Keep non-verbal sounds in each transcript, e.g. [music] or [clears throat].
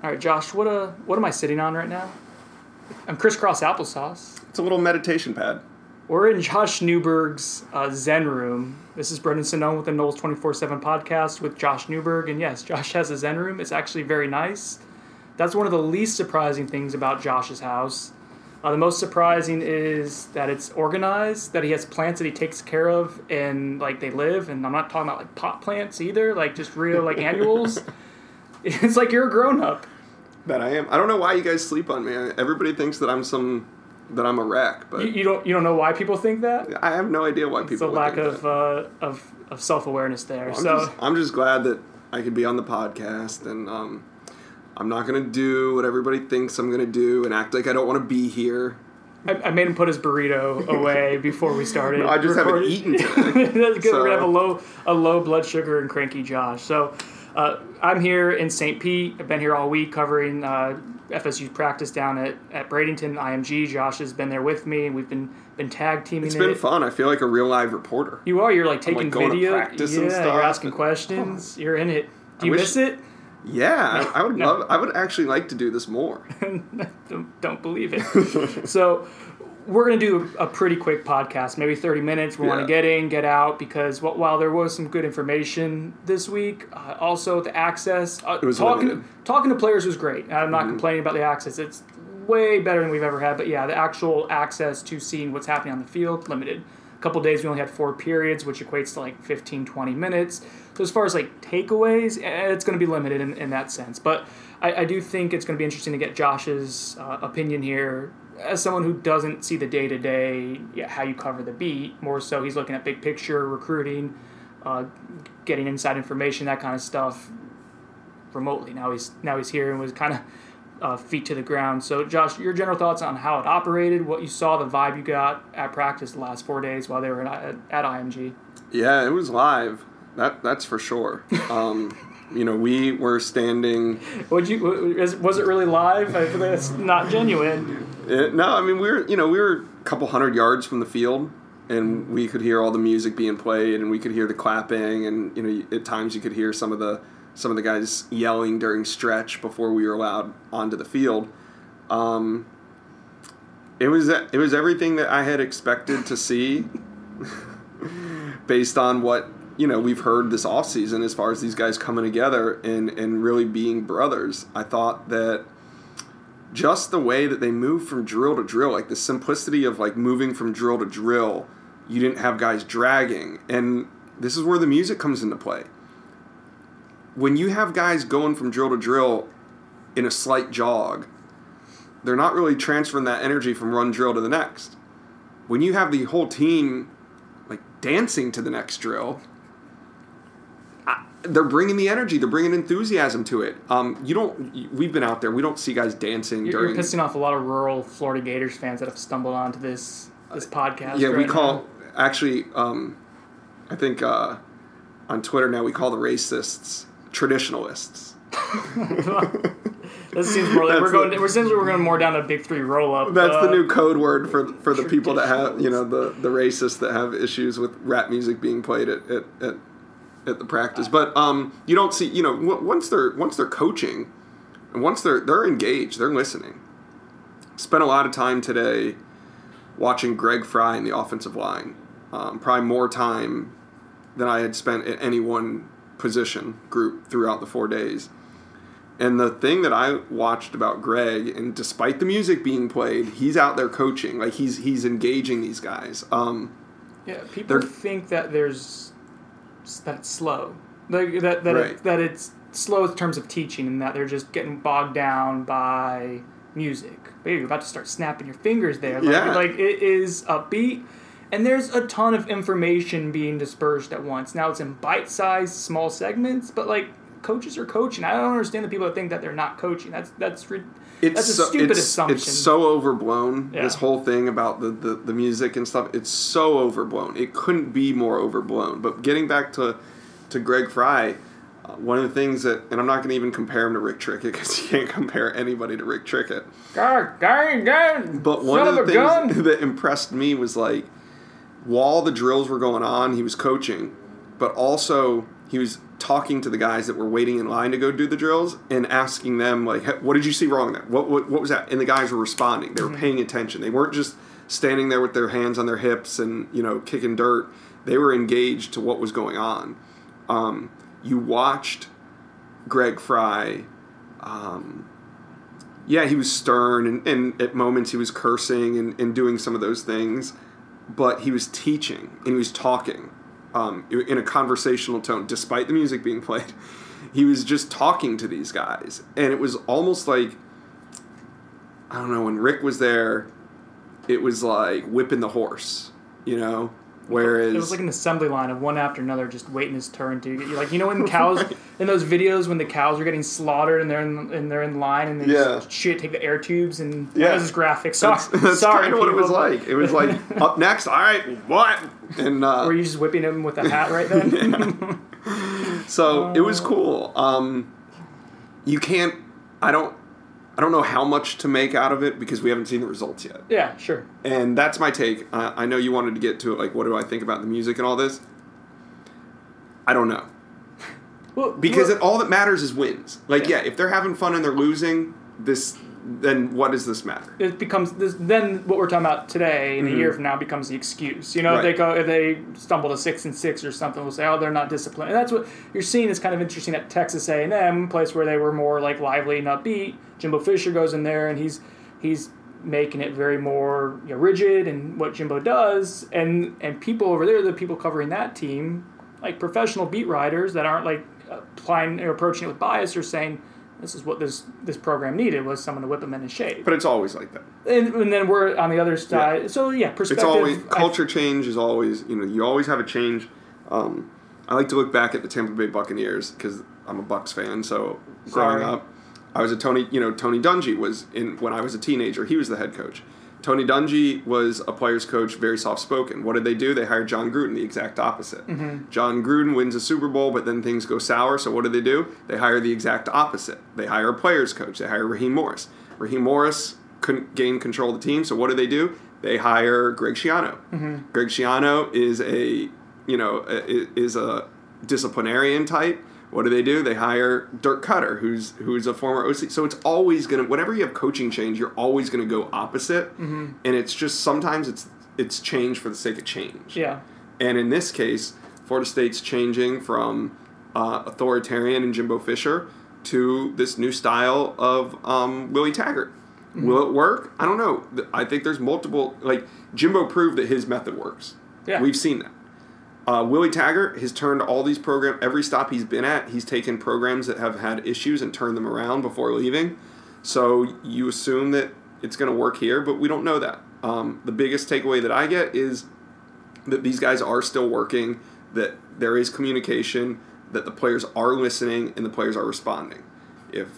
All right, Josh. What uh, what am I sitting on right now? I'm crisscross applesauce. It's a little meditation pad. We're in Josh Newberg's uh, Zen room. This is Brendan Sonnone with the Noles 24 7 podcast with Josh Newberg. And yes, Josh has a Zen room. It's actually very nice. That's one of the least surprising things about Josh's house. Uh, the most surprising is that it's organized, that he has plants that he takes care of and like they live. And I'm not talking about like pot plants either, like just real like [laughs] annuals. [laughs] It's like you're a grown up. That I am. I don't know why you guys sleep on me. Everybody thinks that I'm some that I'm a wreck, but You, you don't you don't know why people think that. I have no idea why It's people. a would lack think of, that. uh, of of self awareness there. I'm, so just, I'm just glad that I could be on the podcast, and um, I'm not gonna do what everybody thinks I'm gonna do and act like I don't want to be here. I, I made him put his burrito away [laughs] before we started. I just haven't recording. eaten today. [laughs] That's good. We're gonna have a low a low blood sugar and cranky Josh. So uh, I'm here in St. Pete. I've been here all week covering uh, FSU practice down at, at Bradenton IMG. Josh has been there with me. and We've been been tag teaming. It's it. been fun. I feel like a real live reporter. You are. You're like taking like, going to video. practice yeah, and you're asking questions. You're in it. Do you miss it? Yeah, I, I would No. love. I would actually like to do this more. [laughs] don't, don't believe it. [laughs] so we're going to do a pretty quick podcast, maybe 30 minutes. We want to get in, get out, because while there was some good information this week, uh, also the access, uh, It was talking, limited. Mm-hmm. talking to players was great. I'm not complaining about the access. It's way better than we've ever had. But yeah, the actual access to seeing what's happening on the field, limited. A couple days we only had four periods, which equates to like 15, 20 minutes. So as far as like takeaways, eh, it's going to be limited in, in that sense. But I, I do think it's going to be interesting to get Josh's uh, opinion here as someone who doesn't see the day to day, how you cover the beat. More so, he's looking at big picture recruiting, uh, getting inside information, that kind of stuff remotely. Now he's now he's here and was kind of uh, feet to the ground. So, Josh, your general thoughts on how it operated, what you saw, the vibe you got at practice the last four days while they were at, at IMG. Yeah, it was live. That that's for sure. [laughs] Um, you know, we were standing. Would you was, was it really live? I feel like it's not genuine. Eh, no, I mean we were. You know, we were a couple hundred yards from the field, and we could hear all the music being played, and we could hear the clapping, and you know, at times you could hear some of the some of the guys yelling during stretch before we were allowed onto the field. Um, it was it was everything that I had expected to see, [laughs] based on what you know we've heard this offseason as far as these guys coming together and and really being brothers. I thought that just the way that they move from drill to drill, like the simplicity of like moving from drill to drill, you didn't have guys dragging, and this is where the music comes into play. When you have guys going from drill to drill in a slight jog, they're not really transferring that energy from one drill to the next. When you have the whole team like dancing to the next drill, they're bringing the energy, they're bringing enthusiasm to it. Um, you don't. We've been out there. We don't see guys dancing You're, during. you're pissing off a lot of rural Florida Gators fans that have stumbled onto this this podcast. yeah, we right call actually. Um, I think uh, on Twitter now we call the racists traditionalists. [laughs] This seems more like we're going. the- we're essentially we're going more down a big three roll up. That's uh, the new code word for for the people that have you know the the racists that have issues with rap music being played at at, at, at the practice. But um, you don't see you know w- once they're once they're coaching, and once they're they're engaged, they're listening. Spent a lot of time today watching Greg Frey in the offensive line. Um, probably more time than I had spent at any one position group throughout the four days. And the thing that I watched about Greg, and despite the music being played, he's out there coaching. Like he's he's engaging these guys. Um, Yeah, people think that there's that it's slow, like that that Right. it, that it's slow in terms of teaching, and that they're just getting bogged down by music. Baby, you're about to start snapping your fingers there. Like, Yeah. like it is upbeat, and there's a ton of information being dispersed at once. Now it's in bite-sized, small segments, but like coaches are coaching. I don't understand the people that think that they're not coaching. That's that's it's that's a so, stupid it's, assumption. It's so overblown. Yeah. This whole thing about the, the the music and stuff. It's so overblown. It couldn't be more overblown. But getting back to to Greg Frey. uh, One of the things that, and I'm not going to even compare him to Rick Trickett [laughs] because you can't compare anybody to Rick Trickett. God, dang, dang, But one of the things gun. [laughs] that impressed me was like, while the drills were going on, he was coaching, but also he was talking to the guys that were waiting in line to go do the drills and asking them like, "Hey, "What did you see wrong there? What what, what was that?" And the guys were responding. They were paying attention. They weren't just standing there with their hands on their hips and you know kicking dirt. They were engaged to what was going on. Um, you watched Greg Frey. Um, yeah, he was stern, and, and at moments he was cursing and, and doing some of those things, but he was teaching and he was talking um, in a conversational tone, despite the music being played. [laughs] He was just talking to these guys, and it was almost like I don't know when Rick was there, it was like whipping the horse, you know. Whereas It was like an assembly line of one after another, just waiting his turn to get you. Like you know when [laughs] cows in those videos when the cows are getting slaughtered and they're in and they're in line and they Yeah. just shit take the air tubes and Yeah. this is graphic. Sorry, that's, that's sorry, kind of what it was like. It was like [laughs] up next, all right, what? And uh, Were you just whipping him with a hat right then? [laughs] So it Oh. was cool. Um, you can't. I don't. I don't know how much to make out of it because we haven't seen the results yet. yeah, sure. And that's my take. Uh, I know you wanted to get to it. Like, what do I think about the music and all this? I don't know Well, because it, all that matters is wins. Like, Yeah. yeah, if they're having fun and they're losing, this then what does this matter? it becomes this, then what we're talking about today in a year from now becomes the excuse. You know, if they Mm-hmm. Go if they stumble to six and six or something, we'll say, oh, they're not disciplined. And that's what you're seeing is kind of interesting at Texas A and M, place where they were more like lively and upbeat. Jimbo Fisher goes in there and he's he's making it very more you know, rigid and what Jimbo does, and and people over there, the people covering that team, like professional beat writers that aren't like applying or approaching it with bias, are saying. This is what this this program needed was someone to whip them in the shape But it's always like that. and, and then we're on the other side. So yeah, perspective. It's always I- culture change is always you know you always have a change. Um, I like to look back at the Tampa Bay Buccaneers because I'm a Bucs fan. So growing Sorry. up, I was a Tony. You know Tony Dungy was in when I was a teenager. He was the head coach. Tony Dungy was a player's coach, very soft spoken. What did they do? They hired Jon Gruden, the exact opposite. Mm-hmm. Jon Gruden wins a Super Bowl, but then things go sour. So what do they do? They hire the exact opposite. They hire a player's coach. They hire Raheem Morris. Raheem Morris couldn't gain control of the team. So what do they do? They hire Greg Schiano. Mm-hmm. Greg Schiano is a you know is a disciplinarian type. What do they do? They hire Dirk Koetter, who's who's a former OC. So it's always gonna whenever you have coaching change, you're always gonna go opposite, and it's just sometimes it's it's change for the sake of change. yeah, And in this case, Florida State's changing from uh, authoritarian and Jimbo Fisher to this new style of um, Willie Taggart. Will it work? I don't know. I think there's multiple. Like Jimbo proved that his method works. Yeah. We've seen that. Uh, Willie Taggart has turned all these programs. Every stop he's been at, he's taken programs that have had issues and turned them around before leaving. So you assume that it's going to work here, but we don't know that. Um, the biggest takeaway that I get is that these guys are still working, that there is communication, that the players are listening, and the players are responding. If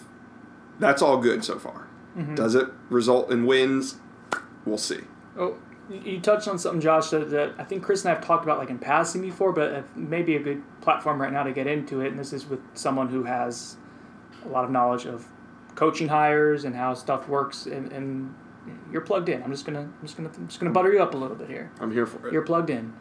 that's all good so far, does it result in wins? We'll see. Oh, you touched on something, Josh, that, that I think Chris and I have talked about like in passing before, but uh, maybe a good platform right now to get into it. And this is with someone who has a lot of knowledge of coaching hires and how stuff works, and, and you're plugged in. I'm just gonna, I'm just gonna, I'm just gonna butter you up a little bit here. I'm here for it. You're plugged in.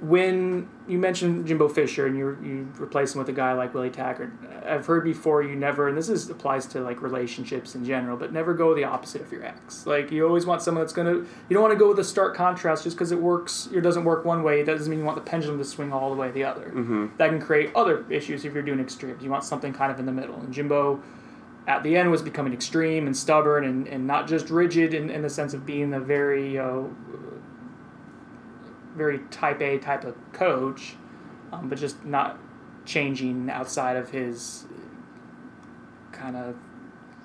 When you mentioned Jimbo Fisher and you you replace him with a guy like Willie Taggart, I've heard before you never, and this is applies to like relationships in general, but never go the opposite of your ex. Like you always want someone that's gonna, you don't want to go with a stark contrast just because it works, it doesn't work one way. It doesn't mean you want the pendulum to swing all the way the other. Mm-hmm. That can create other issues if you're doing extremes. You want something kind of in the middle. And Jimbo at the end was becoming extreme and stubborn and, and not just rigid in, in the sense of being a very uh, very type A type of coach, um, but just not changing outside of his kind of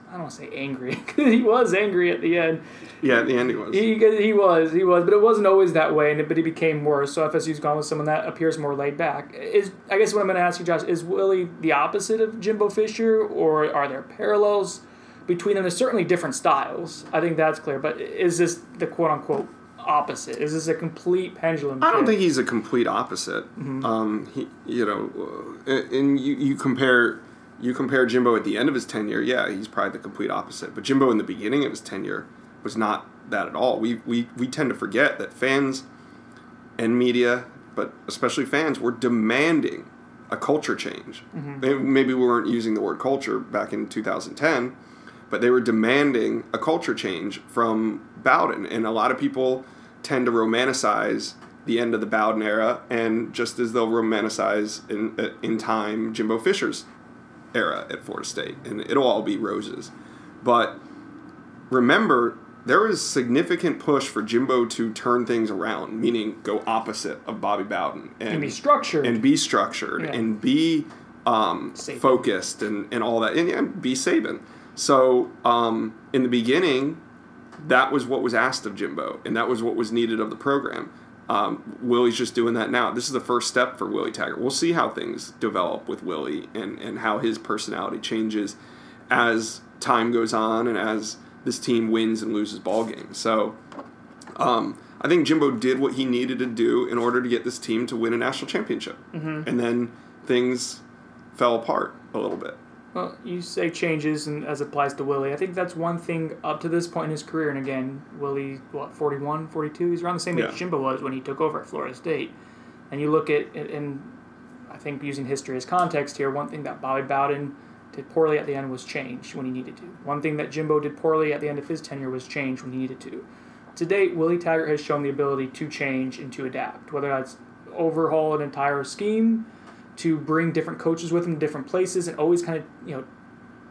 I don't want to say angry [laughs] 'cause he was angry at the end. yeah, at the end he was. He, he was he was, but it wasn't always that way, and but he became worse. So FSU's gone with someone that appears more laid back. Is I guess what I'm going to ask you, Josh, is Willie the opposite of Jimbo Fisher, or are there parallels between them? There's certainly different styles. I think that's clear. But is this the quote unquote opposite? Is this a complete pendulum? I don't shift? think he's a complete opposite. Um, he, you know, uh, and you, you compare you compare Jimbo at the end of his tenure. Yeah, he's probably the complete opposite. But Jimbo in the beginning of his tenure was not that at all. We we we tend to forget that fans and media but especially fans, were demanding a culture change. Mm-hmm. Maybe we weren't using the word culture back in 2010, but they were demanding a culture change from Bowden. And a lot of people tend to romanticize the end of the Bowden era, and just as they'll romanticize in, in time Jimbo Fisher's era at Florida State, and it'll all be roses. But remember, there was significant push for Jimbo to turn things around, meaning go opposite of Bobby Bowden and, and be structured, and be structured, yeah. and be um, focused, and, and all that, and yeah, be Saban. So um, in the beginning, that was what was asked of Jimbo, and that was what was needed of the program. Um, Willie's just doing that now. This is the first step for Willie Taggart. We'll see how things develop with Willie and, and how his personality changes as time goes on and as this team wins and loses ball games. So um, I think Jimbo did what he needed to do in order to get this team to win a national championship. Mm-hmm. And then things fell apart a little bit. Well, you say changes and as it applies to Willie. I think that's one thing up to this point in his career. And again, Willie, what, 41, 42? He's around the same age. Jimbo was when he took over at Florida State. And you look at, and I think using history as context here, one thing that Bobby Bowden did poorly at the end was change when he needed to. One thing that Jimbo did poorly at the end of his tenure was change when he needed to. To date, Willie Taggart has shown the ability to change and to adapt, whether that's overhaul an entire scheme, to bring different coaches with him to different places and always kind of you know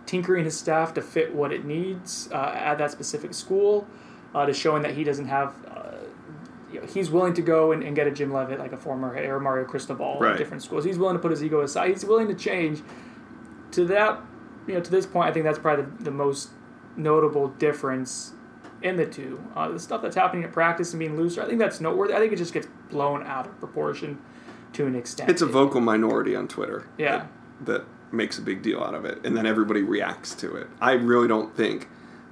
tinkering his staff to fit what it needs uh, at that specific school uh, to showing that he doesn't have uh, you know, he's willing to go and, and, get a Jim Leavitt like a former Air Mario Cristobal right. at different schools. He's willing to put his ego aside. He's willing to change. To that you know to this point I think that's probably the, the most notable difference in the two. Uh, the stuff that's happening at practice and being looser I think that's noteworthy. I think it just gets blown out of proportion to an extent. It's a vocal minority on Twitter. Yeah. That, that makes a big deal out of it, and then everybody reacts to it. I really don't think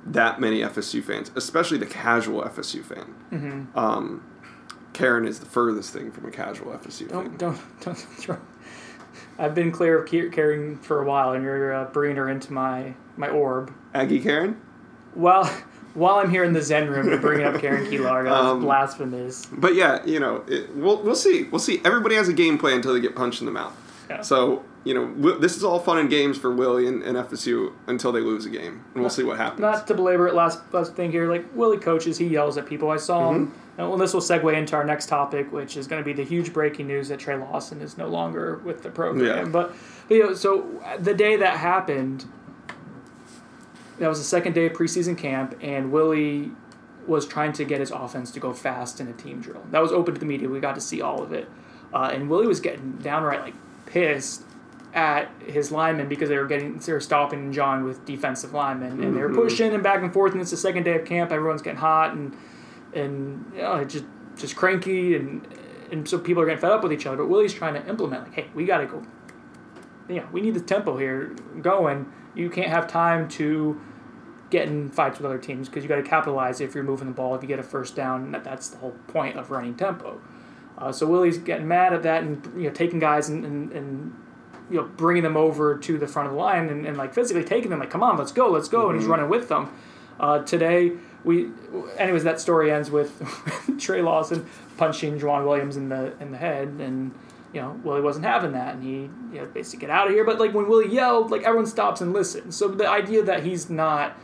that many FSU fans, especially the casual FSU fan. Mm-hmm. Um, Karen is the furthest thing from a casual FSU don't, fan. Don't don't throw. I've been clear of Karen for a while, and you're uh, bringing her into my my orb. Aggie Karen. Well, while I'm here in the Zen room to bring up Karen Keylar. That's um, blasphemous. But yeah, you know, it, we'll we'll see. We'll see. Everybody has a game plan until they get punched in the mouth. Yeah. So you know, w- this is all fun and games for Willie and, and, FSU until they lose a game, and we'll not, see what happens. Not to belabor it, last last thing here. Like Willie coaches, he yells at people. I saw mm-hmm. him. And well, this will segue into our next topic, which is going to be the huge breaking news that Trey Lawson is no longer with the program. Yeah. But you know, so the day that happened, that was the second day of preseason camp, and Willie was trying to get his offense to go fast in a team drill. That was open to the media. We got to see all of it. Uh, and Willie was getting downright like pissed at his linemen because they were getting they were stopping John with defensive linemen and mm-hmm. they were mm-hmm. pushing and back and forth and it's the second day of camp everyone's getting hot and and you know, just just cranky and and so people are getting fed up with each other but Willie's trying to implement like hey we got to go you know we need the tempo here going you can't have time to get in fights with other teams because you got to capitalize if you're moving the ball. If you get a first down, that, that's the whole point of running tempo. Uh, so Willie's getting mad at that and you know taking guys and, and, and you know bringing them over to the front of the line and, and like physically taking them like come on let's go let's go mm-hmm. and he's mm-hmm. running with them. Uh, today we anyways that story ends with [laughs] Trey Lawson punching Joejuan Williams in the in the head and you know, Willie wasn't having that, and he you know, basically get out of here. But like when Willie yelled, like everyone stops and listens. So the idea that he's not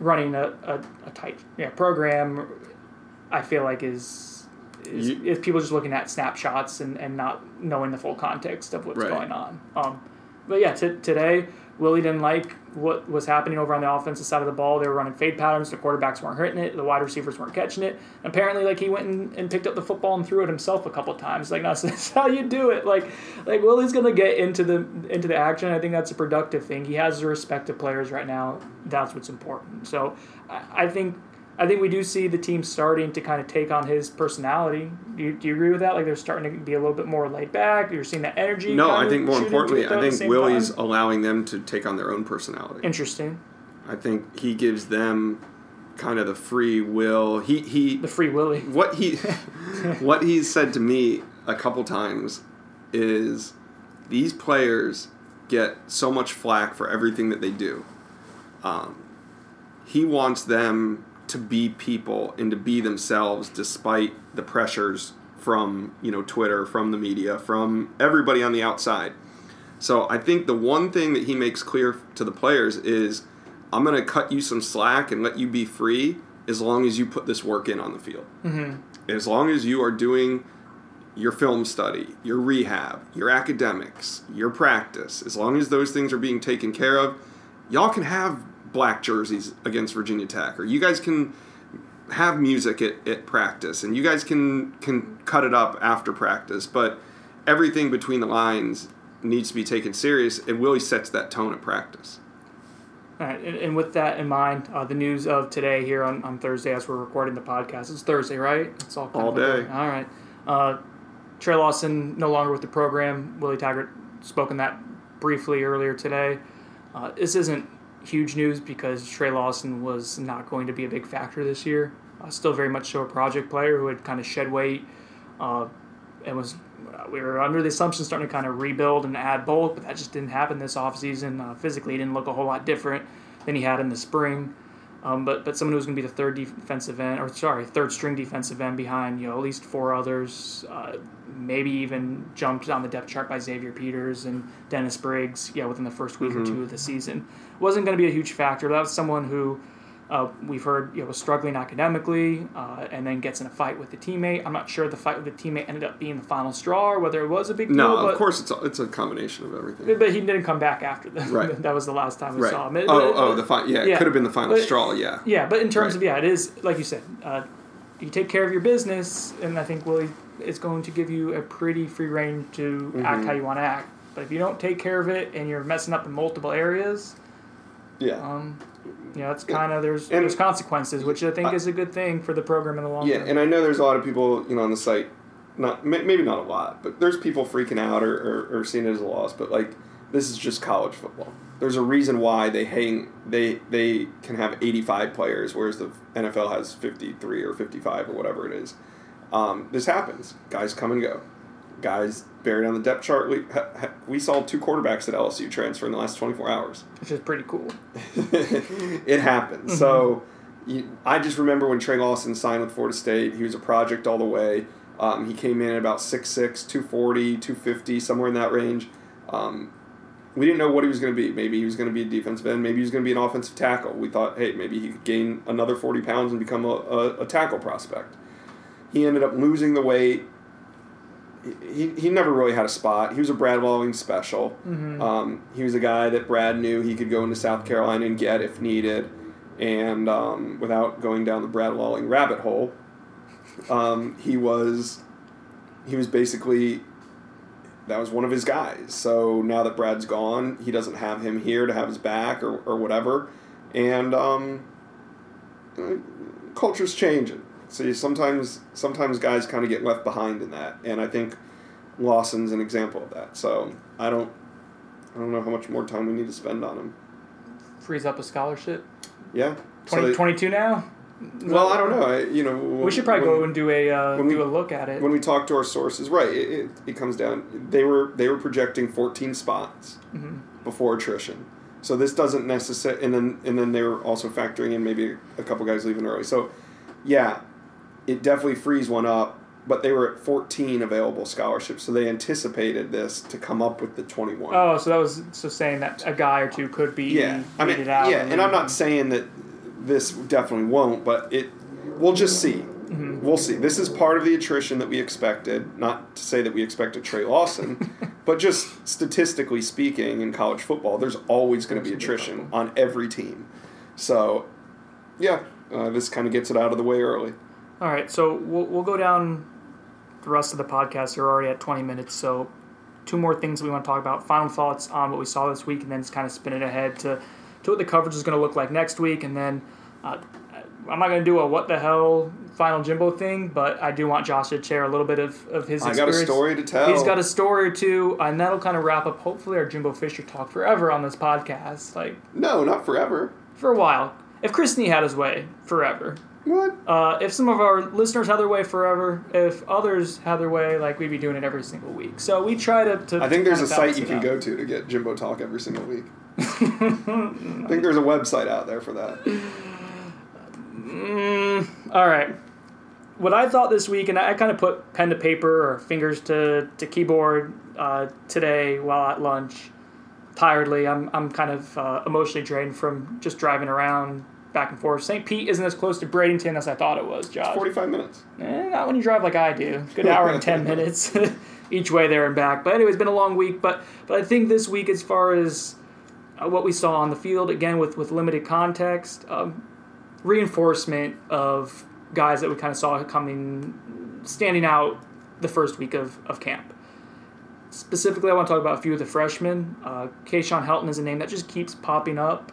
running a, a, a tight yeah, program, I feel like is is, you, is, people just looking at snapshots and, and not knowing the full context of what's right. going on. Um, but yeah, t- today Willie didn't like what was happening over on the offensive side of the ball. They were running fade patterns. The quarterbacks weren't hitting it. The wide receivers weren't catching it. And apparently, like he went and, and picked up the football and threw it himself a couple times. Like, no, [laughs] that's how you do it. Like, like Willie's gonna get into the into the action. I think that's a productive thing. He has the respect of players right now. That's what's important. So, I, I think I think we do see the team starting to kind of take on his personality. Do you, do you agree with that? Like they're starting to be a little bit more laid back. You're seeing that energy. No, I think more importantly, I think Willie's time. allowing them to take on their own personality. Interesting. I think he gives them kind of the free will. He he the free willy. What he [laughs] what he's said to me a couple times is these players get so much flack for everything that they do. Um, he wants them to be people and to be themselves despite the pressures from you know Twitter, from the media, from everybody on the outside. So I think the one thing that he makes clear to the players is, I'm going to cut you some slack and let you be free as long as you put this work in on the field. Mm-hmm. As long as you are doing your film study, your rehab, your academics, your practice, as long as those things are being taken care of, y'all can have black jerseys against Virginia Tech, or you guys can have music at, at practice, and you guys can can cut it up after practice. But everything between the lines needs to be taken serious. It really sets that tone at practice. All right, and, and with that in mind, uh, the news of today here on, on Thursday as we're recording the podcast. It's Thursday, right? It's all All day. All right. Uh, Trey Lawson no longer with the program. Willie Taggart spoken that briefly earlier today. Uh, this isn't huge news because Trey Lawson was not going to be a big factor this year. Uh, still very much so a project player who had kind of shed weight uh, and was uh, we were under the assumption starting to kind of rebuild and add bulk, but that just didn't happen this offseason. Uh, physically, he didn't look a whole lot different than he had in the spring. Um, but but someone who's going to be the third defensive end, or sorry, third string defensive end behind you know at least four others, uh, maybe even jumped on the depth chart by Xavier Peters and Dennis Briggs. Yeah, within the first week or two of the season, wasn't going to be a huge factor. But that was someone who uh, we've heard you know was struggling academically, uh, and then gets in a fight with the teammate. I'm not sure the fight with the teammate ended up being the final straw, or whether it was a big deal. No, but, of course it's a, it's a combination of everything. But he didn't come back after that. Right. [laughs] that was the last time we Right. saw him. It- Oh, but- oh, the fi- yeah, it could have been the final But- straw. Yeah. yeah, but in terms Right. of yeah, it is like you said. Uh, you take care of your business, and I think Willie is going to give you a pretty free reign to act Mm-hmm. how you want to act. But if you don't take care of it and you're messing up in multiple areas, Yeah. um, know, it's kind of there's And- there's consequences, which I think I- is a good thing for the program in the long run. Yeah, and I know there's a lot of people, you know, on the site, not may- maybe not a lot, but there's people freaking out or, or, or seeing it as a loss. But like, this is just college football. There's a reason why they hang they they can have 85 players, whereas the NFL has 53 or 55 or whatever it is. Um, this happens. Guys come and go. Guys buried on the depth chart. We, ha, ha, we saw two quarterbacks at LSU transfer in the last 24 hours. which is pretty cool. [laughs] it happens. So you, I just remember when Trey Lawson signed with Florida State, he was a project all the way. Um, he came in at about 6'6", 240, 250, somewhere in that range. Um, we didn't know what he was going to be. Maybe he was going to be a defensive end. Maybe he was going to be an offensive tackle. We thought, hey, maybe he could gain another 40 pounds and become a, a, a tackle prospect. He ended up losing the weight. He, he never really had a spot. He was a Brad Lawing special. Um, he was a guy that Brad knew he could go into South Carolina and get if needed. And um, without going down the Brad Lawing rabbit hole, um, he was he was basically that was one of his guys. So now that Brad's gone, he doesn't have him here to have his back or, or whatever. And um, culture's changing. So you sometimes sometimes guys kind of get left behind in that, and I think Lawson's an example of that. So I don't I don't know how much more time we need to spend on him. Frees up a scholarship. Yeah. So they- 22 now. well, I don't know. I, you know, We should probably when- go and do a uh, when we- do a look at it. when we talk to our sources, right? It, it, it comes down. They were they were projecting 14 spots before attrition. So this doesn't necessarily, and then and then they were also factoring in maybe a couple guys leaving early. So, yeah, it definitely frees one up. But they were at 14 available scholarships, so they anticipated this to come up with the 21. Oh, so that was so saying that a guy or two could be Yeah, I mean, weeded out. yeah, and I'm not saying that this definitely won't, but it. We'll just see. We'll see. This is part of the attrition that we expected. Not to say that we expected Trey Lawson, [laughs] but just statistically speaking, in college football, there's always going to be attrition on every team. So, yeah, uh, this kind of gets it out of the way early. All right, so we'll we'll go down the rest of the podcast. We're already at 20 minutes, so two more things we want to talk about. Final thoughts on what we saw this week, and then just kind of spin it ahead to to what the coverage is going to look like next week, and then. Uh, I'm not going to do a what the hell final Jimbo thing, but I do want Josh to share a little bit of, of his I got a experience. story to tell. He's got a story or two, and that'll kind of wrap up hopefully our Jimbo Fisher talk forever on this podcast. Like no, not forever. for a while. If Chris Nee had his way, forever. What? Uh, if some of our listeners had their way forever, if others had their way, like we'd be doing it every single week. So we try to. to I think there's a site you can out. go to to get Jimbo Talk every single week. [laughs] I think there's a website out there for that. Mm, all right. what I thought this week, and I, I kind of put pen to paper or fingers to, to keyboard uh, today while at lunch, tiredly. I'm, I'm kind of uh, emotionally drained from just driving around back and forth. St. Pete isn't as close to Bradenton as I thought it was, Josh. 45 minutes. Eh, not when you drive like I do. Good hour and 10 [laughs] minutes [laughs] each way there and back. But anyway, it's been a long week. But, but I think this week, as far as uh, what we saw on the field, again, with, with limited context, um, reinforcement of guys that we kind of saw coming, standing out the first week of, of camp. Specifically, I want to talk about a few of the freshmen. Uh, Keyshawn Helton is a name that just keeps popping up.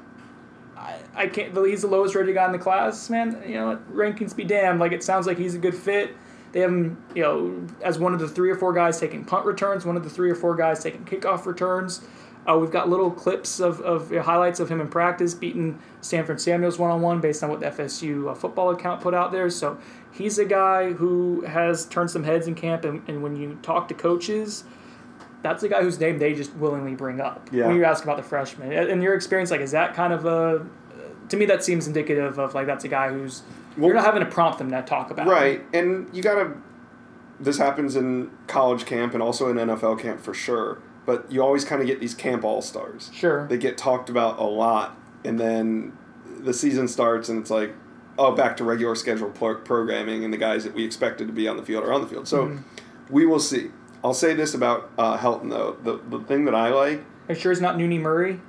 I, I can't. He's the lowest rated guy in the class, man. You know, rankings be damned. Like it sounds like he's a good fit. They have him, you know, as one of the three or four guys taking punt returns, one of the three or four guys taking kickoff returns. Uh, we've got little clips of, of you know, highlights of him in practice beating Stanford Samuels one on one based on what the FSU uh, football account put out there. So he's a guy who has turned some heads in camp, and, and when you talk to coaches, that's a guy whose name they just willingly bring up Yeah. when you ask about the freshman. In your experience, like, is that kind of a to me that seems indicative of like that's a guy who's Well- you're not having to prompt them to talk about. him. Right, and you gotta. This happens in college camp and also in NFL camp for sure. But you always kind of get these camp all stars. Sure. They get talked about a lot, and then the season starts, and it's like, oh, back to regular scheduled pro- programming, and the guys that we expected to be on the field are on the field. So Mm-hmm. we will see. I'll say this about uh, Helton though: the the thing that I like. Are you sure it's not Noonie Murray?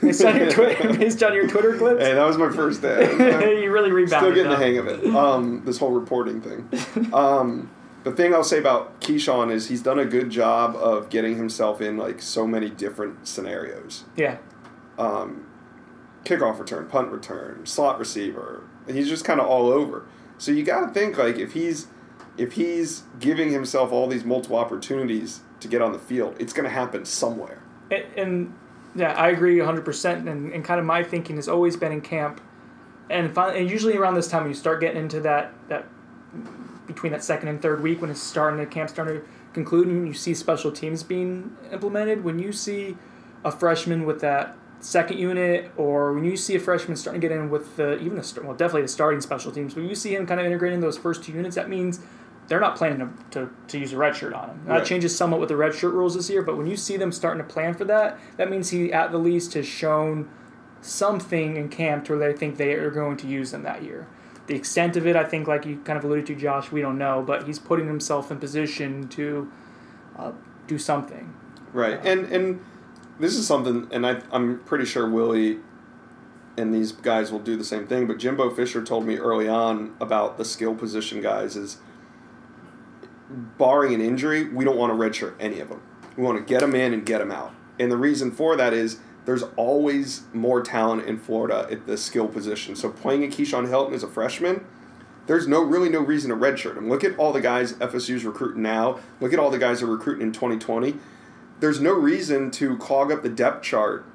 Based on your based [laughs] on your Twitter clips. Hey, that was my first day. [laughs] You really rebounded. Still getting the hang of it. Um, this whole reporting thing. Um, the thing I'll say about Keyshawn is he's done a good job of getting himself in like so many different scenarios. Yeah. Um, kickoff return, punt return, slot receiver. He's just kind of all over. So you got to think like if he's if he's giving himself all these multiple opportunities to get on the field, it's going to happen somewhere. And, and yeah, I agree 100%. And, and kind of my thinking has always been in camp. And, finally, and usually around this time, you start getting into that, that between that second and third week when it's starting, the camp starting to conclude, and you see special teams being implemented. When you see a freshman with that second unit, or when you see a freshman starting to get in with the even st- well, definitely the starting special teams. When you see him kind of integrating those first two units, that means they're not planning to, to, to use a red shirt on him. That Right. changes somewhat with the red shirt rules this year, but when you see them starting to plan for that, that means he at the least has shown something in camp to where they think they are going to use him that year. The extent of it, I think, like you kind of alluded to, Josh, we don't know, but he's putting himself in position to uh, do something. Right, and and this is something, and I I'm pretty sure Willie and these guys will do the same thing. But Jimbo Fisher told me early on about the skill position guys is, barring an injury, we don't want to redshirt any of them. We want to get them in and get them out. And the reason for that is there's always more talent in Florida at the skill position. So playing a Keyshawn Helton as a freshman, there's no really no reason to redshirt him. Look at all the guys FSU's recruiting now. Look at all the guys they're recruiting in 2020. There's no reason to clog up the depth chart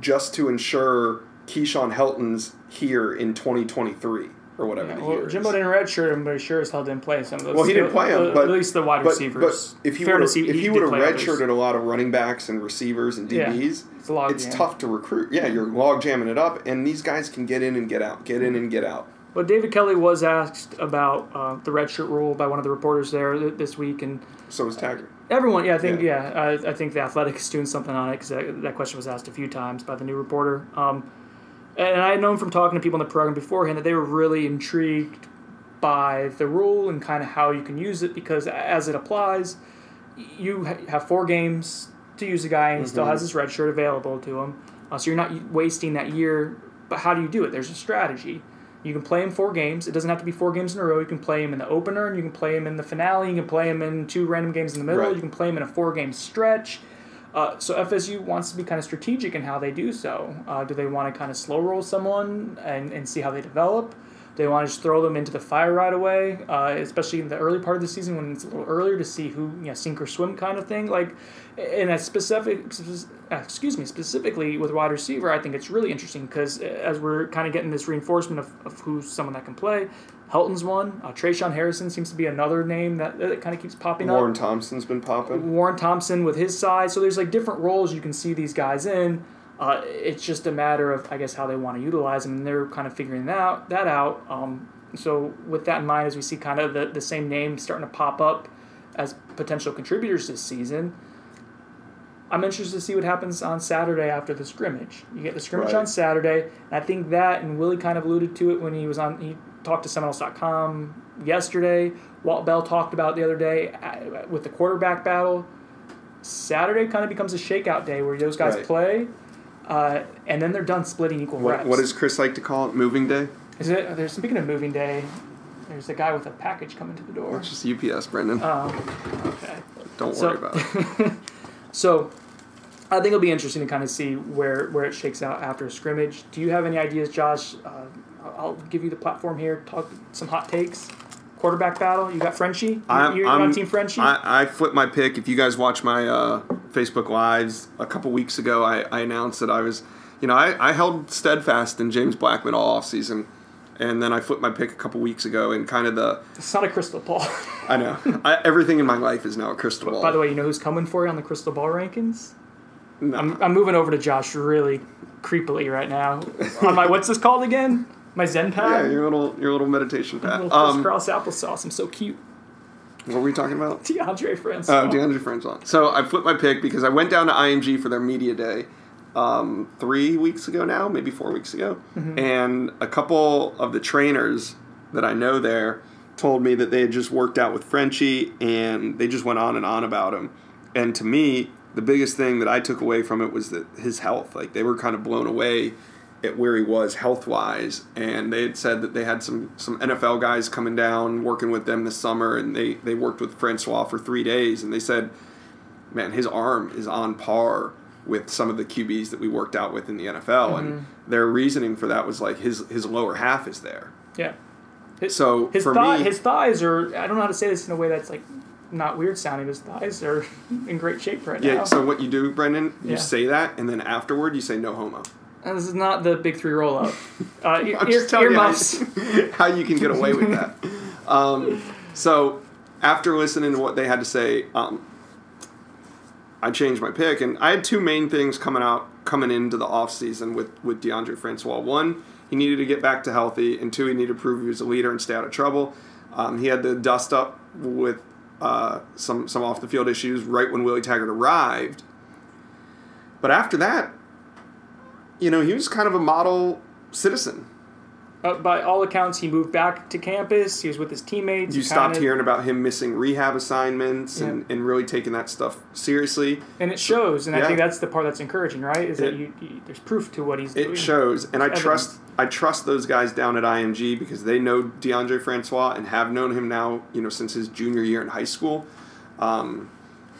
just to ensure Keyshawn Helton's here in 2023 or whatever Yeah, well. Jimbo didn't redshirt him, but he sure as hell didn't play some of those. Well, he didn't play him, uh, but at least the wide but, receivers. But if he would Fairness, if he did would have play others. redshirted a lot of running backs and receivers and Yeah, DBs, it's log it's tough to recruit. Yeah, you're log jamming it up, and these guys can get in and get out, get in and get out. But David Kelly was asked about uh, the redshirt rule by one of the reporters there th- this week, and So was Taggart. everyone, yeah, I think, Yeah. yeah, I, I think the Athletic is doing something on it because that, that question was asked a few times by the new reporter. Um, and I had known from talking to people in the program beforehand that they were really intrigued by the rule and kind of how you can use it because as it applies, you have four games to use a guy and he still has his red shirt available to him. Uh, so you're not wasting that year. But how do you do it? There's a strategy. You can play him four games. It doesn't have to be four games in a row. You can play him in the opener, and you can play him in the finale. You can play him in two random games in the middle. Right. You can play him in a four-game stretch. Uh, so FSU wants to be kind of strategic in how they do so. Uh, do they want to kind of slow roll someone and, and see how they develop? They want to just throw them into the fire right away, uh, especially in the early part of the season when it's a little earlier to see who you know sink or swim kind of thing? Like, in a specific, uh, excuse me, specifically with wide receiver, I think it's really interesting because as we're kind of getting this reinforcement of, of who's someone that can play, Helton's one. Uh, Tre'Shaun Harrison seems to be another name that, that kind of keeps popping up. Warren Thompson's been popping. Warren Thompson with his size. So there's like different roles you can see these guys in. Uh, it's just a matter of, I guess, how they want to utilize them, and they're kind of figuring that out. That out. Um, so, with that in mind, as we see kind of the, the same names starting to pop up as potential contributors this season, I'm interested to see what happens on Saturday after the scrimmage. You get the scrimmage Right. on Saturday, and I think that, and Willie kind of alluded to it when he was on, he talked to Seminoles.com yesterday. Walt Bell talked about it the other day uh, with the quarterback battle. Saturday kind of becomes a shakeout day where those guys Right. play, uh, and then they're done splitting equal What, reps. what does Chris like to call it? Moving day? Is it? There's speaking of moving day. There's a guy with a package coming to the door. It's just UPS, Brendan. Um, okay. Don't so- worry about it. [laughs] So, I think it'll be interesting to kind of see where where it shakes out after a scrimmage. Do you have any ideas, Josh? Uh, I'll give you the platform here. Talk some hot takes. Quarterback battle. You got Frenchie. You- I'm- You're, I'm- on Team Frenchie. I, I flipped my pick. If you guys watch my uh, Facebook Lives a couple weeks ago, I, I announced that I was, you know, I, I held steadfast in James Blackman all offseason. And then I flipped my pick a couple weeks ago, and kind of the it's not a crystal ball. [laughs] I know I, everything in my life is now a crystal ball. By the way, you know who's coming for you on the crystal ball rankings? No. I'm, I'm moving over to Josh really creepily right now. on my what's this called again? My Zen pad. yeah, your little your little meditation pad. little Um, applesauce. I'm so cute. What were we talking about? DeAndre Francis. Oh, DeAndre Francois. So I flipped my pick because I went down to IMG for their media day um, three weeks ago now, maybe four weeks ago, and a couple of the trainers that I know there told me that they had just worked out with Frenchie and they just went on and on about him. And to me, the biggest thing that I took away from it was that his health. Like they were kind of blown away at where he was health wise, and they had said that they had some some NFL guys coming down working with them this summer, and they they worked with Francois for three days, and they said, man, his arm is on par with some of the QBs that we worked out with in the NFL, and mm-hmm. their reasoning for that was like his his lower half is there. Yeah. His, So his for thigh, me, his thighs are. I don't know how to say this in a way that's like not weird sounding. His thighs are [laughs] in great shape right yeah. now. So what you do, Brendan? You Yeah. say that, and then afterward you say no homo. This is not the big three roll up. [laughs] Uh, ear, I'm just telling you how, earmuffs. how you can get away with that. Um, so after listening to what they had to say, um, I changed my pick, and I had two main things coming out coming into the offseason with with DeAndre Francois. One, he needed to get back to healthy, and two, he needed to prove he was a leader and stay out of trouble. Um, he had the dust up with uh, some some off the field issues right when Willie Taggart arrived. But after that, you know, he was kind of a model citizen. Uh, by all accounts, he moved back to campus. He was with his teammates. You He stopped kinda- hearing about him missing rehab assignments and, and really taking that stuff seriously. and it shows. And I think that's the part that's encouraging, right? Is that you, you, there's proof to what he's doing. It shows, and I Evidence. trust I trust those guys down at IMG because they know DeAndre Francois and have known him now, you know, since his junior year in high school. Um,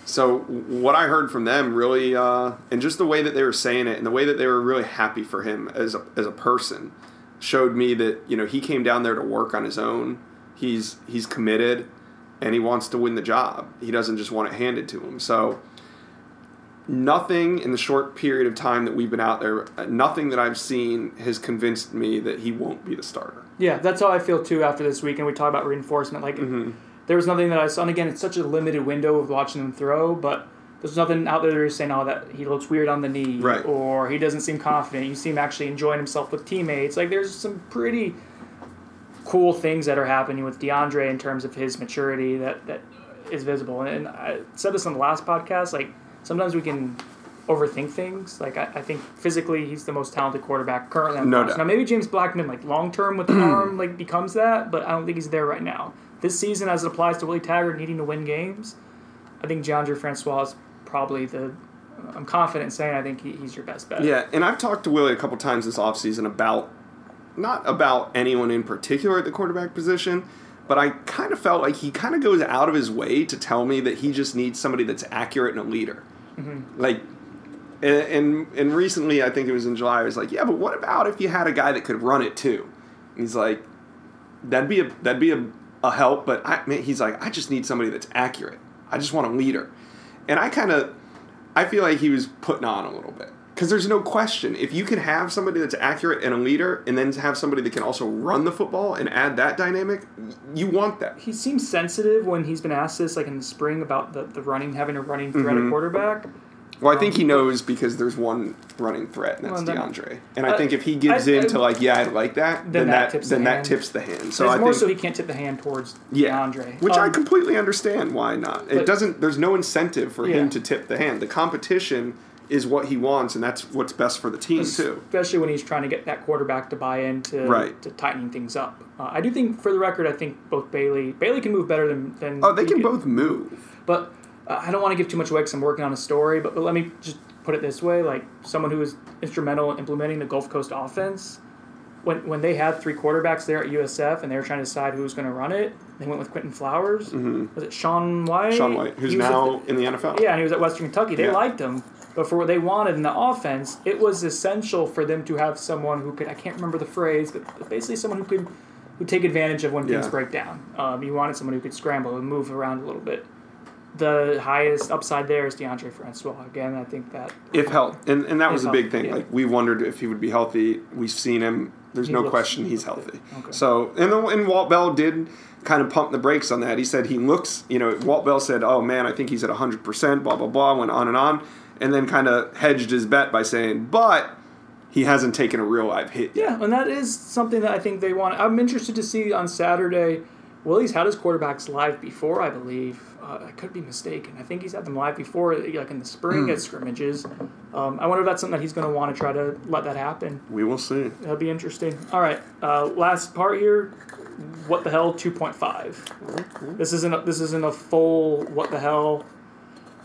so what I heard from them really, uh, and just the way that they were saying it, and the way that they were really happy for him as a as a person, showed me that you know he came down there to work on his own. He's he's committed, and he wants to win the job. He doesn't just want it handed to him. So nothing in the short period of time that we've been out there, uh, nothing that I've seen has convinced me that he won't be the starter. Yeah, that's how I feel too after this week. And we talk about reinforcement. Like, Mm-hmm. There was nothing that I saw. And again, it's such a limited window of watching him throw, but there's nothing out there that is saying, oh, that he looks weird on the knee, Right. or he doesn't seem confident. You see him actually enjoying himself with teammates. Like, there's some pretty cool things that are happening with DeAndre in terms of his maturity that, that is visible. And, and I said this on the last podcast. Like, sometimes we can overthink things. Like, I, I think physically he's the most talented quarterback currently on No doubt. Now, maybe James Blackman, like long term with the [clears throat] arm, like becomes that, but I don't think he's there right now. This season, as it applies to Willie Taggart needing to win games, I think DeAndre Francois is probably the. I'm confident in saying I think he, he's your best bet. Yeah, and I've talked to Willie a couple times this offseason about not about anyone in particular at the quarterback position, but I kind of felt like he kind of goes out of his way to tell me that he just needs somebody that's accurate and a leader. Mm-hmm. Like, and, and and recently I think it was in July. I was like, yeah, but what about if you had a guy that could run it too? And he's like, that'd be a that'd be a, a help, but I man, he's like, I just need somebody that's accurate. I just want a leader, and I kind of I feel like he was putting on a little bit. Because there's no question. If you can have somebody that's accurate and a leader, and then have somebody that can also run the football and add that dynamic, you want that. He seems sensitive when he's been asked this, like in the spring, about the, the running, having a running threat Mm-hmm. at quarterback. Well, I think he knows because there's one running threat, and that's Well, then- DeAndre. And I Uh, think if he gives I- in I- to like, yeah, I like that, then, Then that tips the then that hand. tips the hand. So I more think, so he can't tip the hand towards yeah, DeAndre. which I Um, completely understand. Why not? It but- doesn't. There's no incentive for Yeah. him to tip the hand. The competition is what he wants, and that's what's best for the team too. especially when he's trying to get that quarterback to buy into Right. to tightening things up. Uh, I do think, for the record, I think both Bailey Bailey can move better than than. Oh, they he can could. both move. But uh, I don't want to give too much away because I'm working on a story. But, but let me just put it this way: like someone who was instrumental in implementing the Gulf Coast offense, when when they had three quarterbacks there at USF and they were trying to decide who was going to run it, they went with Quinton Flowers. Was it Sean White? Mm-hmm. Sean White, who's He was at now the- in the NFL. yeah, and he was at Western Kentucky. They Yeah. liked him, but for what they wanted in the offense, it was essential for them to have someone who could—I can't remember the phrase, but but basically someone who could who take advantage of when things Yeah. break down. Um, you wanted someone who could scramble and move around a little bit. The highest upside there is Deondre Francois. Again, I think that If health, and, and that was a big thing. yeah. Like we wondered if he would be healthy. We've seen him. There's He no looks- question he's healthy. Okay. So and the, and Walt Bell did kind of pump the brakes on that. He said he looks. You know, Walt Bell said, "Oh man, I think he's at 100 percent." Blah blah blah. Went on and on, and then kind of hedged his bet by saying, "But he hasn't taken a real live hit yet." Yeah, and that is something that I think they want. I'm interested to see on Saturday. Willie's had his quarterbacks live before, I believe. Uh, I could be mistaken. I think he's had them live before, like in the spring at scrimmages. Um, I wonder if that's something that he's going to want to try to let that happen. We will see. That'll be interesting. All right, uh, last part here. What the hell? Two point five. This isn't a, this isn't a full what the hell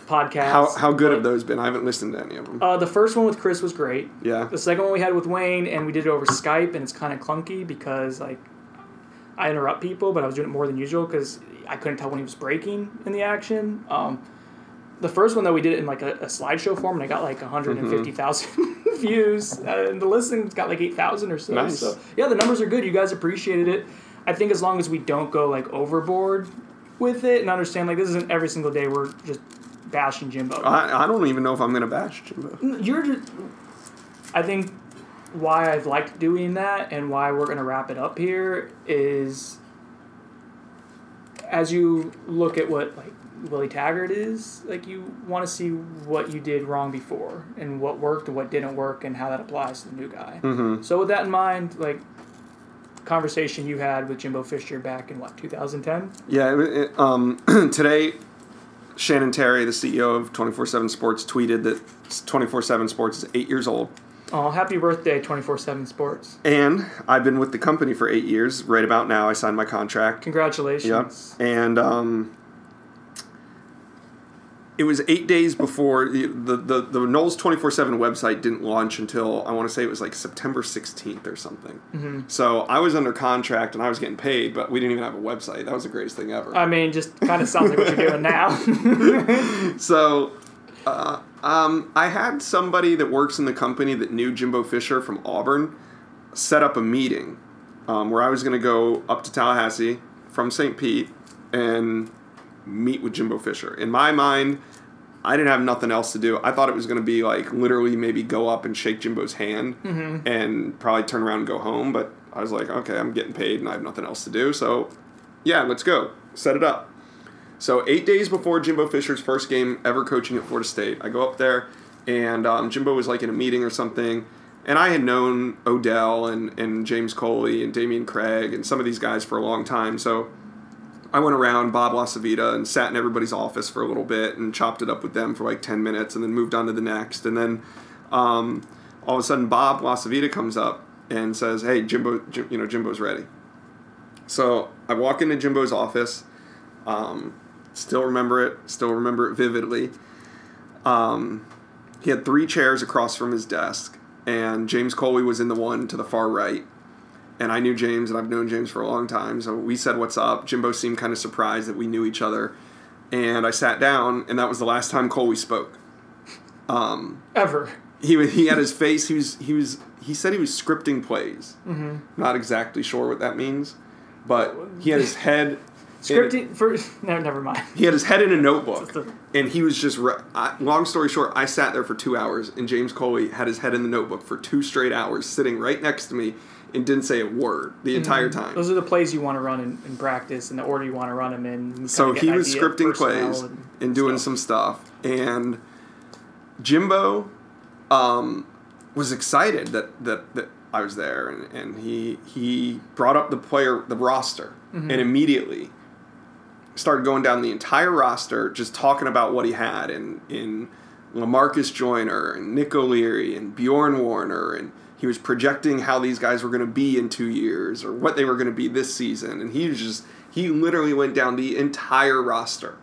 podcast. How how good have those been? I haven't listened to any of them. Uh, the first one with Chris was great. yeah. The second one we had with Wayne, and we did it over Skype, and it's kind of clunky because like I interrupt people, but I was doing it more than usual because I couldn't tell when he was breaking in the action. Um, the first one though, we did it in like a, a slideshow form, and I got like 150,000 [laughs] views, uh, and the listings got like 8,000 or so. Nice. So yeah, the numbers are good. You guys appreciated it. I think as long as we don't go like overboard with it and understand like this isn't every single day we're just bashing Jimbo. I, I don't even know if I'm gonna bash Jimbo. You're just. I think why I've liked doing that and why we're gonna wrap it up here is as you look at what like Willie Taggart is, like you want to see what you did wrong before and what worked and what didn't work and how that applies to the new guy. Mm-hmm. So with that in mind, like conversation you had with Jimbo Fisher back in what 2010. Yeah. It, um, [clears throat] today, Shannon Terry, the CEO of 24 7 Sports, tweeted that 24 7 Sports is eight years old. Oh, happy birthday, 24 7 Sports. And I've been with the company for eight years. Right about now, I signed my contract. Congratulations. Yep. And um, it was eight days before the the, the, the Noles 24 7 website didn't launch until I want to say it was like September 16th or something. Mm-hmm. So I was under contract and I was getting paid, but we didn't even have a website. That was the greatest thing ever. I mean, just kind of sounds like what you're doing now. [laughs] So, uh, um, I had somebody that works in the company that knew Jimbo Fisher from Auburn set up a meeting um, where I was going to go up to Tallahassee from St. Pete and meet with Jimbo Fisher. In my mind, I didn't have nothing else to do. I thought it was going to be like literally maybe go up and shake Jimbo's hand and probably turn around and go home. But I was like, okay, I'm getting paid and I have nothing else to do. So, yeah, let's go. Set it up. So eight days before Jimbo Fisher's first game ever coaching at Florida State, I go up there, and um, Jimbo was like in a meeting or something, and I had known Odell and, and James Coley and Dameyune Craig and some of these guys for a long time. So I went around Bob Lasavita and sat in everybody's office for a little bit and chopped it up with them for like ten minutes, and then moved on to the next. And then um, all of a sudden, Bob Lasavita comes up and says, "Hey, Jimbo, Jim, you know Jimbo's ready." So I walk into Jimbo's office. Um, still remember it. Still remember it vividly. Um, he had three chairs across from his desk, and James Coley was in the one to the far right. And I knew James, and I've known James for a long time. So we said, "What's up?" Jimbo seemed kind of surprised that we knew each other, and I sat down, and that was the last time Coley spoke. Ever. He he had his face. He was he was he said he was scripting plays. Mm-hmm. Not exactly sure what that means, but he had his [laughs] head. Scripting for [laughs] no, never mind. He had his head in a notebook, a- and he was just. Re- I, long story short, I sat there for two hours, and James Coley had his head in the notebook for two straight hours, sitting right next to me, and didn't say a word the entire time. Those are the plays you want to run in, in practice and the order you want to run them in. So he was scripting plays and and doing stuff. some stuff, and Jimbo um, was excited that, that, that I was there, and, and he he brought up the player the roster, and immediately started going down the entire roster, just talking about what he had in in Lamarcus Joyner and Nick O'Leary and Bjoern Werner, and he was projecting how these guys were going to be in two years or what they were going to be this season, and he just he literally went down the entire roster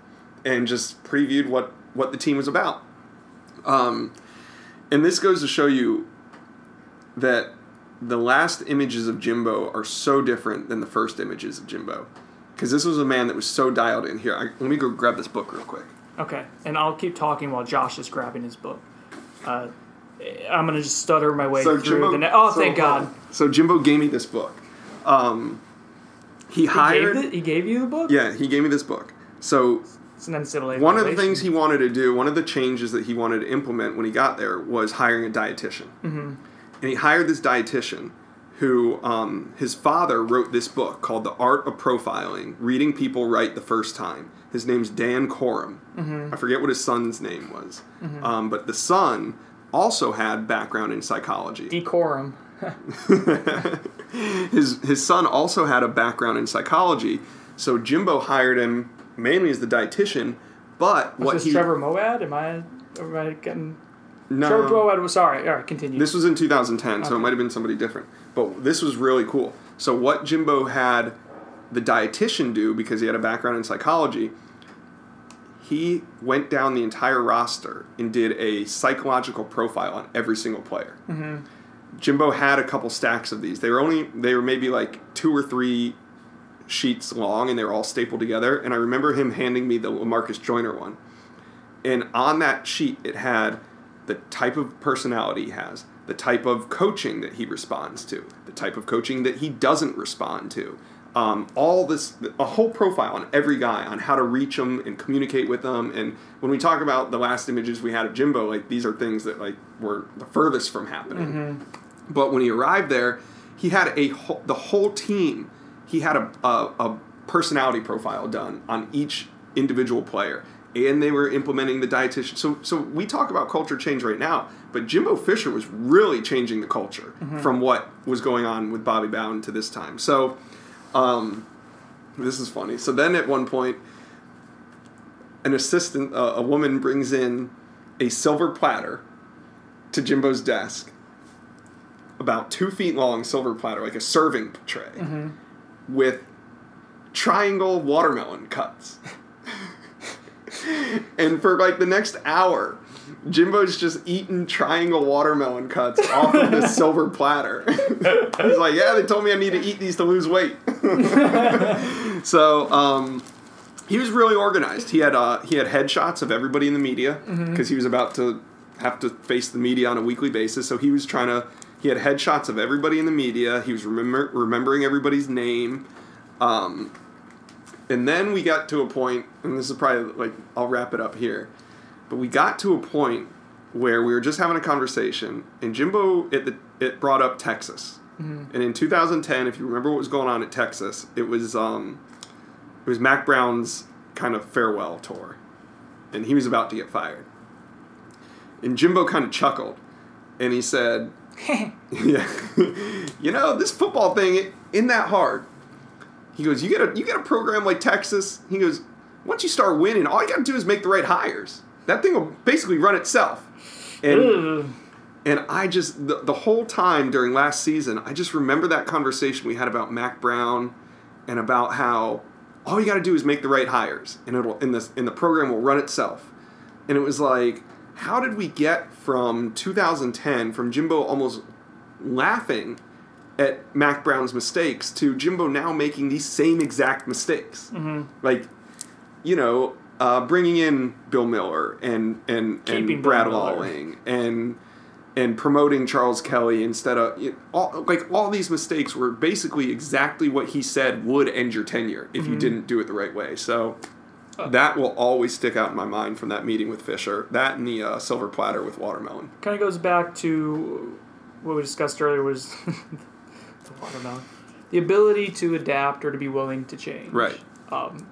and just previewed what what the team was about. Um, and this goes to show you that the last images of Jimbo are so different than the first images of Jimbo. Because this was a man that was so dialed in. Here, I, let me go grab this book real quick. Okay, and I'll keep talking while Josh is grabbing his book. Uh, I'm gonna just stutter my way So through Jimbo, the. Ne- oh, so, thank God! So Jimbo gave me this book. Um, he He hired. gave, the, he gave you the book. yeah, he gave me this book. So It's an NCAA. one of the things he wanted to do, one of the changes that he wanted to implement when he got there was hiring a dietitian. Mm-hmm. And he hired this dietitian who um, his father wrote this book called The Art of Profiling Reading People Right the First Time. His name's Dan Korem. I forget what his son's name was. Um, but the son also had background in psychology. decorum. [laughs] his his son also had a background in psychology, so Jimbo hired him mainly as the dietitian. But Was what this he Trevor Moawad? Am I? Am I getting? no, Trevor Moawad was sorry. All right, continue. this was in 2010, so it might have been somebody different. But this was really cool. So what Jimbo had the dietitian do because he had a background in psychology, he went down the entire roster and did a psychological profile on every single player. Mm-hmm. Jimbo had a couple stacks of these. They were only they were maybe like two or three sheets long, and they were all stapled together. And I remember him handing me the Marcus Joyner one, and on that sheet it had the type of personality he has, the type of coaching that he responds to, the type of coaching that he doesn't respond to. Um, all this, a whole profile on every guy on how to reach them and communicate with them. And when we talk about the last images we had of Jimbo, like these are things that like were the furthest from happening. But when he arrived there, he had a whole, the whole team. He had a, a, a personality profile done on each individual player, and they were implementing the dietitian. So so we talk about culture change right now, but Jimbo Fisher was really changing the culture from what was going on with Bobby Bowden to this time. So. Um, this is funny. So then at one point, an assistant, uh, a woman brings in a silver platter to Jimbo's desk, about two feet long silver platter, like a serving tray, with triangle watermelon cuts. [laughs] and for like the next hour, Jimbo's just eating triangle watermelon cuts off of this [laughs] silver platter. [laughs] He's like, yeah, they told me I need to eat these to lose weight. [laughs] so um, he was really organized. He had uh, he had headshots of everybody in the media because he was about to have to face the media on a weekly basis. So he was trying to. He had headshots of everybody in the media. He was remember, remembering everybody's name. Um, and then we got to a point, and this is probably like I'll wrap it up here, but we got to a point where we were just having a conversation, and Jimbo it it brought up Texas, and in 2010, if you remember what was going on at Texas, it was um, it was Mack Brown's kind of farewell tour, and he was about to get fired, and Jimbo kind of chuckled, and he said, [laughs] [laughs] "Yeah, [laughs] you know this football thing it isn't that hard." He goes, "You got a you get a program like Texas." He goes, "Once you start winning, all you got to do is make the right hires. That thing will basically run itself." And Ugh. and I just the, the whole time during last season, I just remember that conversation we had about Mack Brown and about how all you got to do is make the right hires and it'll in this in the program will run itself. And it was like, how did we get from 2010 from Jimbo almost laughing at Mack Brown's mistakes to Jimbo now making these same exact mistakes? Like, you know, uh, bringing in Bill Miller and and Keeping and Brad Lawing and and promoting Charles Kelly instead of you know, all, like all these mistakes were basically exactly what he said would end your tenure if you didn't do it the right way. So that will always stick out in my mind from that meeting with Fisher. That and the uh, silver platter with watermelon. kind of goes back to what we discussed earlier was [laughs] watermelon the ability to adapt or to be willing to change Right. um,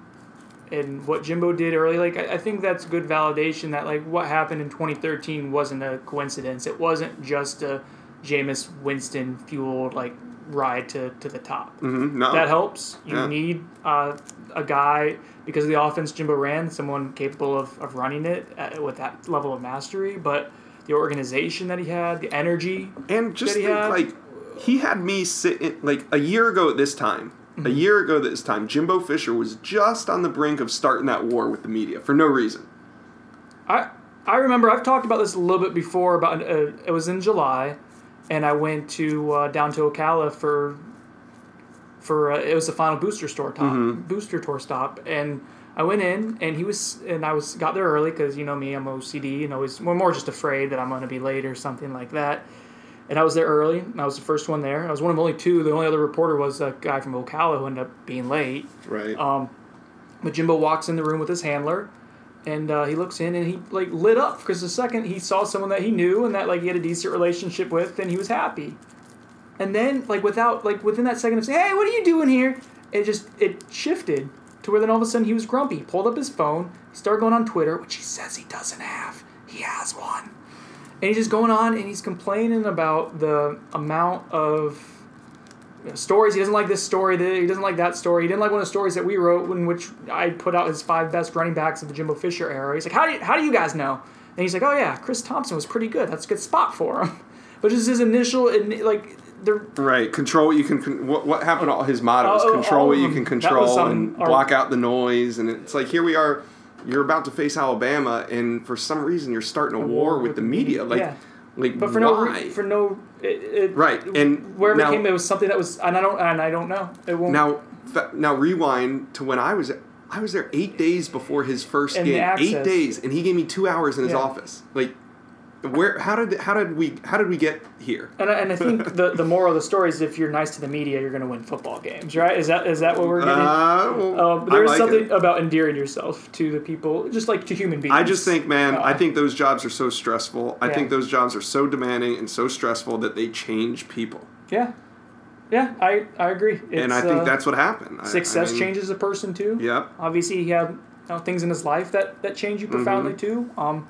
and what Jimbo did early, like I, I think that's good validation that like what happened in 2013 wasn't a coincidence. It wasn't just a Jameis Winston fueled like ride to, to the top. Mhm, no. That helps. You Yeah. need uh, a guy because of the offense Jimbo ran, someone capable of, of running it uh, with that level of mastery. But the organization that he had, the energy, And just that he think, like, he had me sitting, like, a year ago at this time, Mm-hmm. a year ago this time, Jimbo Fisher was just on the brink of starting that war with the media for no reason. I I remember I've talked about this a little bit before. About uh, it was in July, and I went to uh, down to Ocala for for uh, it was the final booster store top booster tour stop, and I went in and he was and I was got there early because you know me I'm OCD and always we're more just afraid that I'm going to be late or something like that. And I was there early. I was the first one there. I was one of only two. The only other reporter was a guy from Ocala who ended up being late. Right. Um, but Jimbo walks in the room with his handler, and uh, he looks in and he like lit up because the second he saw someone that he knew and that like he had a decent relationship with, then he was happy. And then like without like within that second of saying, "Hey, what are you doing here?" It just it shifted to where then all of a sudden he was grumpy. He pulled up his phone, he started going on Twitter, which he says he doesn't have. He has one. And he's just going on and he's complaining about the amount of stories. He doesn't like this story. He doesn't like that story. He didn't like one of the stories that we wrote in which I put out his five best running backs of the Jimbo Fisher era. He's like, how do you, how do you guys know? And he's like, oh yeah, Chris Thompson was pretty good. That's a good spot for him. [laughs] But just his initial like Right. Control what you can. What, what happened? to all His motto is oh, oh, control all what you um, can control and block out the noise. And it's like here we are. You're about to face Alabama, and for some reason you're starting a, war, with the media. Like, yeah. like but for no why? re- for no it, it, Right, and wherever now- it came, it was something that was and I don't and I don't know. It won't now, fa- now rewind to when I was. I was there eight days before his first game. Eight days, and he gave me two hours in his Yeah. office. Like, where? How did? How did we? How did we get here? And I, and I think the, the moral of the story is if you're nice to the media, you're going to win football games, right? Is that is that what we're getting? Uh, well, Um, there's like something it. about endearing yourself to the people, just like to human beings. I just think, man, Uh, I think those jobs are so stressful. I Yeah. think those jobs are so demanding and so stressful that they change people. yeah, yeah, I I agree. It's, and I think uh, that's what happened. I- I success mean, changes a person too. Yep. Obviously, he had you know, things in his life that that change you profoundly Mm-hmm. too. Um,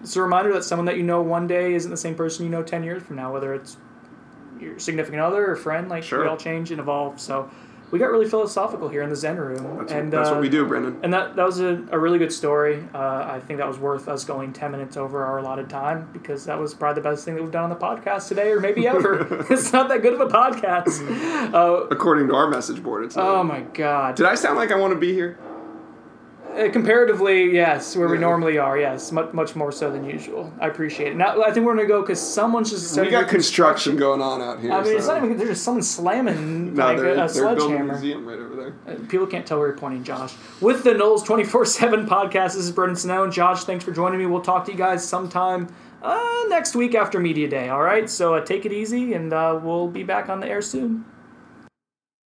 it's a reminder that someone that you know one day isn't the same person you know ten years from now, whether it's your significant other or friend. Like Sure. we all change and evolve. So we got really philosophical here in the Zen room, That's, and what, that's uh, what we do, Brendan. And that, that was a, a really good story. Uh, I think that was worth us going 10 minutes over our allotted time because that was probably the best thing that we've done on the podcast today or maybe ever. [laughs] [laughs] it's not that good of a podcast. Uh, According to our message board, it's. oh my God. Did I sound like I want to be here? Uh, comparatively, yes, where we Yeah. normally are, yes, much, much more so than usual. I appreciate it. Now, I think we're going to go because someone's just. We got construction going on out here. I mean, it's so- not even. There's just someone slamming [laughs] No, like they're, a, a they're building a sledgehammer. museum right over there. Uh, People can't tell where you're pointing, Josh. With the Noles 24 7 podcast, this is Brendan Sonnone. And Josh, thanks for joining me. We'll talk to you guys sometime uh, next week after Media Day, all right? So uh, take it easy, and uh, we'll be back on the air soon.